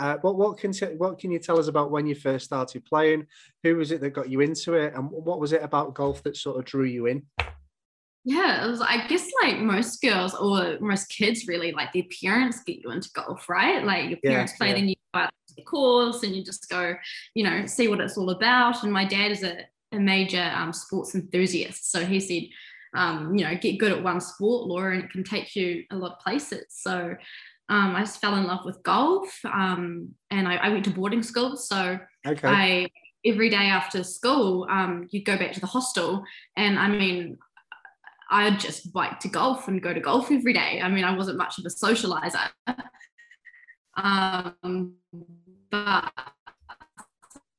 Uh, what what can what can you tell us about when you first started playing? Who was it that got you into it, and what was it about golf that sort of drew you in? Yeah, it was. I guess like most girls or most kids, really, like their parents get you into golf, right? Like your parents yeah, play, yeah. then you go out to the course and you just go, you know, see what it's all about. And my dad is a, a major um, sports enthusiast, so he said, um, you know, get good at one sport, Laura, and it can take you a lot of places. So um, I just fell in love with golf, um, and I, I, went to boarding school. So okay. I every day after school, um, you'd go back to the hostel, and I mean, I'd just bike to golf and go to golf every day. I mean, I wasn't much of a socializer, um, but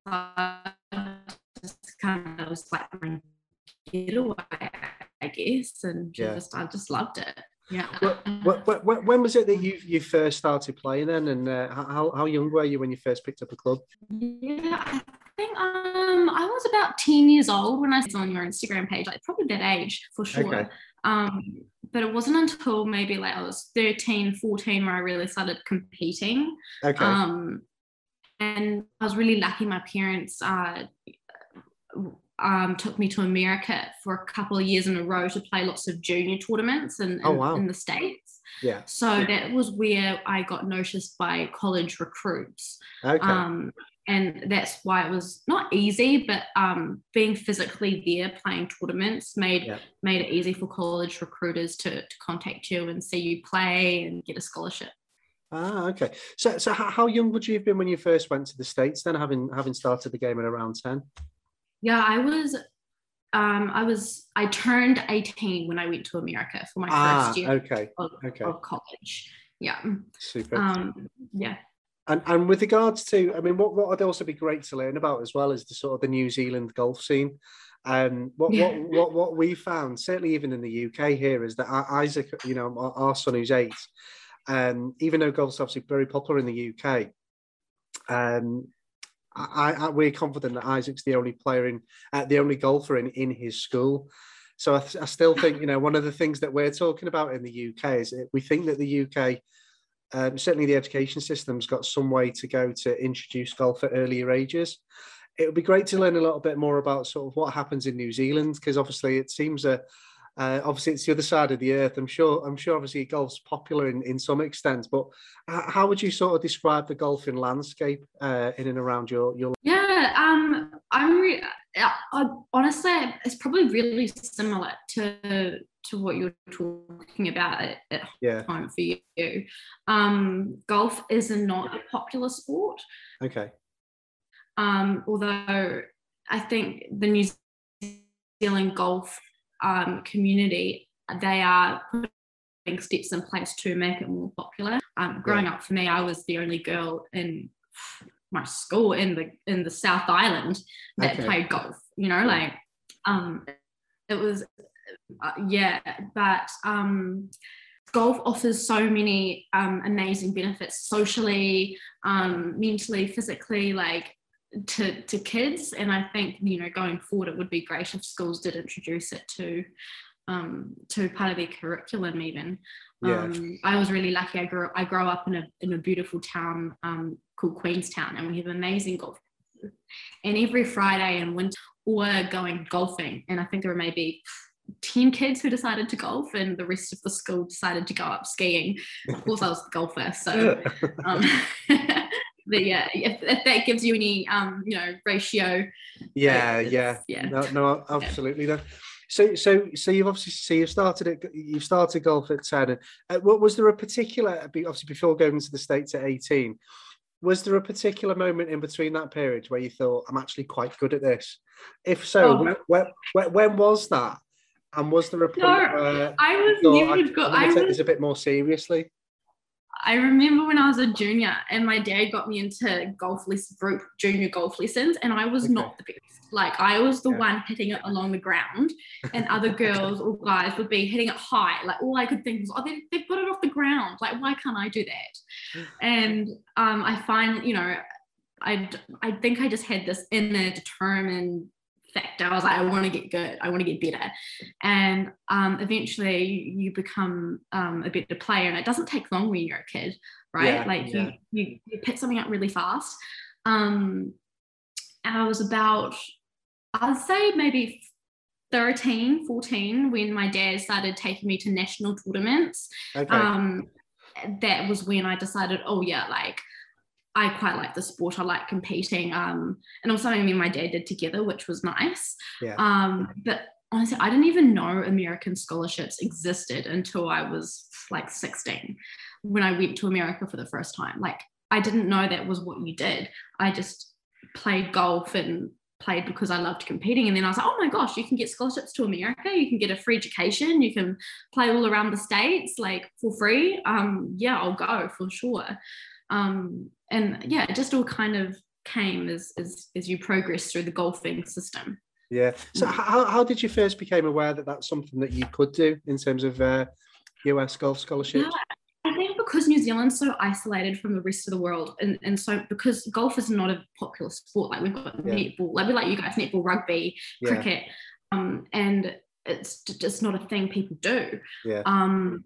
I just kind of was like getaway, I guess, and yeah. just I just loved it. Yeah. What, what, what, when was it that you you first started playing then, and uh, how how young were you when you first picked up a club? Yeah, I think um I was about ten years old when I saw on your Instagram page, like probably that age for sure. Okay. Um, but it wasn't until maybe like I was 13, 14 where I really started competing. Okay. Um, and I was really lucky. My parents uh, um, took me to America for a couple of years in a row to play lots of junior tournaments in, in, oh, wow. in the States. Yeah. So yeah. that was where I got noticed by college recruits. Okay. Um, and that's why it was not easy, but um, being physically there playing tournaments made yeah. made it easy for college recruiters to, to contact you and see you play and get a scholarship. Ah, okay. So, so how young would you have been when you first went to the states? Then, having having started the game at around ten. Yeah, I was um, I was I turned 18 when I went to America for my ah, first year okay. Of, okay. of college. Yeah. Super. Um, yeah. And and with regards to, I mean, what, what would also be great to learn about as well is the sort of the New Zealand golf scene. Um, what, what what what we found, certainly even in the UK here, is that Isaac, you know, our, our son who's eight, um, even though golf's obviously very popular in the UK, um, I, I, we're confident that Isaac's the only player in, uh, the only golfer in in his school. So I, I, still think you know one of the things that we're talking about in the UK is we think that the UK, um, certainly the education system's got some way to go to introduce golf at earlier ages. It would be great to learn a little bit more about sort of what happens in New Zealand because obviously it seems a uh, obviously, it's the other side of the earth. I'm sure. I'm sure. Obviously, golf's popular in, in some extent, but how would you sort of describe the golfing landscape uh, in and around your your? Yeah, um, I'm. Re- I, honestly, it's probably really similar to to what you're talking about at, at yeah. home for you. Um, golf is not a popular sport. Okay. Um, although I think the New Zealand golf um, community, they are putting steps in place to make it more popular. Um, growing up for me, I was the only girl in my school in the in the South Island that okay. played golf. You know, like um, it was uh, yeah, but um, golf offers so many um, amazing benefits socially, um, mentally, physically. Like to to kids. And i think you know going forward it would be great if schools did introduce it to um, to part of their curriculum even. Yeah. um, i was really lucky. I grew i grew up in a in a beautiful town um, called queenstown and we have amazing golf and every friday and winter we're going golfing. And i think there were maybe 10 kids who decided to golf and the rest of the school decided to go up skiing. Of course i was the golfer so um, but yeah, if, if, that gives you any um, you know, ratio. Yeah, yeah, yeah. No, no absolutely. Yeah. So, so, so you've obviously so you've started it. you've started golf at ten. Uh, what was there a particular? Obviously, before going to the states at eighteen, was there a particular moment in between that period where you thought I'm actually quite good at this? If so, oh. when, when, when, was that? And was there a point no, where I was thought, I, go, I take was, this a bit more seriously? I remember when I was a junior and my dad got me into golf list group junior golf lessons, and I was okay. not the best. Like I was the yeah. one hitting it along the ground, and other girls or guys would be hitting it high. Like all I could think was, oh, they, they put it off the ground. Like why can't I do that? And um, I find, you know, I I think I just had this inner determined I was like, I want to get good. I want to get better. And um, eventually you become um, a better player. And it doesn't take long when you're a kid. right? Yeah, like yeah. you, you you pick something up really fast. Um, and I was about, I'd say maybe 13, 14 when my dad started taking me to national tournaments. Okay. Um, that was when I decided, oh yeah, like I quite like the sport. I like competing. Um, and also, me and my dad did together, which was nice. yeah. Um, but honestly, I didn't even know American scholarships existed until I was like 16 when I went to America for the first time. Like, I didn't know that was what you did. I just played golf and played because I loved competing. And then I was like, oh my gosh, you can get scholarships to America. You can get a free education. You can play all around the States like for free. Um, yeah, I'll go for sure. Um, and yeah, it just all kind of came as, as, as you progress through the golfing system. Yeah. So Mm. how, how did you first become aware that that's something that you could do in terms of uh, US golf scholarships? I think because New Zealand's so isolated from the rest of the world, and, and so because golf is not a popular sport, like we've got Yeah. netball, like we like you guys, netball, rugby, Yeah. cricket, um, and it's just not a thing people do. Yeah. Um,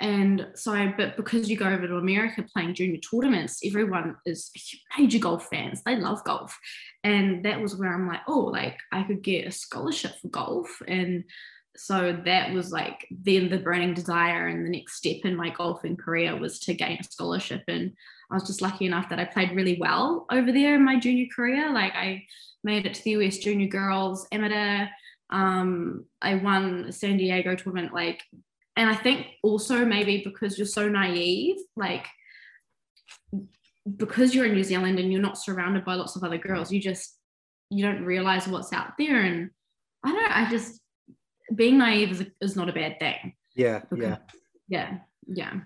and so, but because you go over to America playing junior tournaments, everyone is major golf fans. They love golf, and that was where I'm like, oh, like I could get a scholarship for golf, and so that was like then the burning desire and the next step in my golfing career was to gain a scholarship. And i was just lucky enough that i played really well over there in my junior career. Like i made it to the us junior girls amateur. Um, i won a san diego tournament like and i think also maybe because you're so naive like because you're in new zealand and you're not surrounded by lots of other girls you just you don't realize what's out there and i don't know i just being naive is, is not a bad thing Yeah. because- Yeah. yeah yeah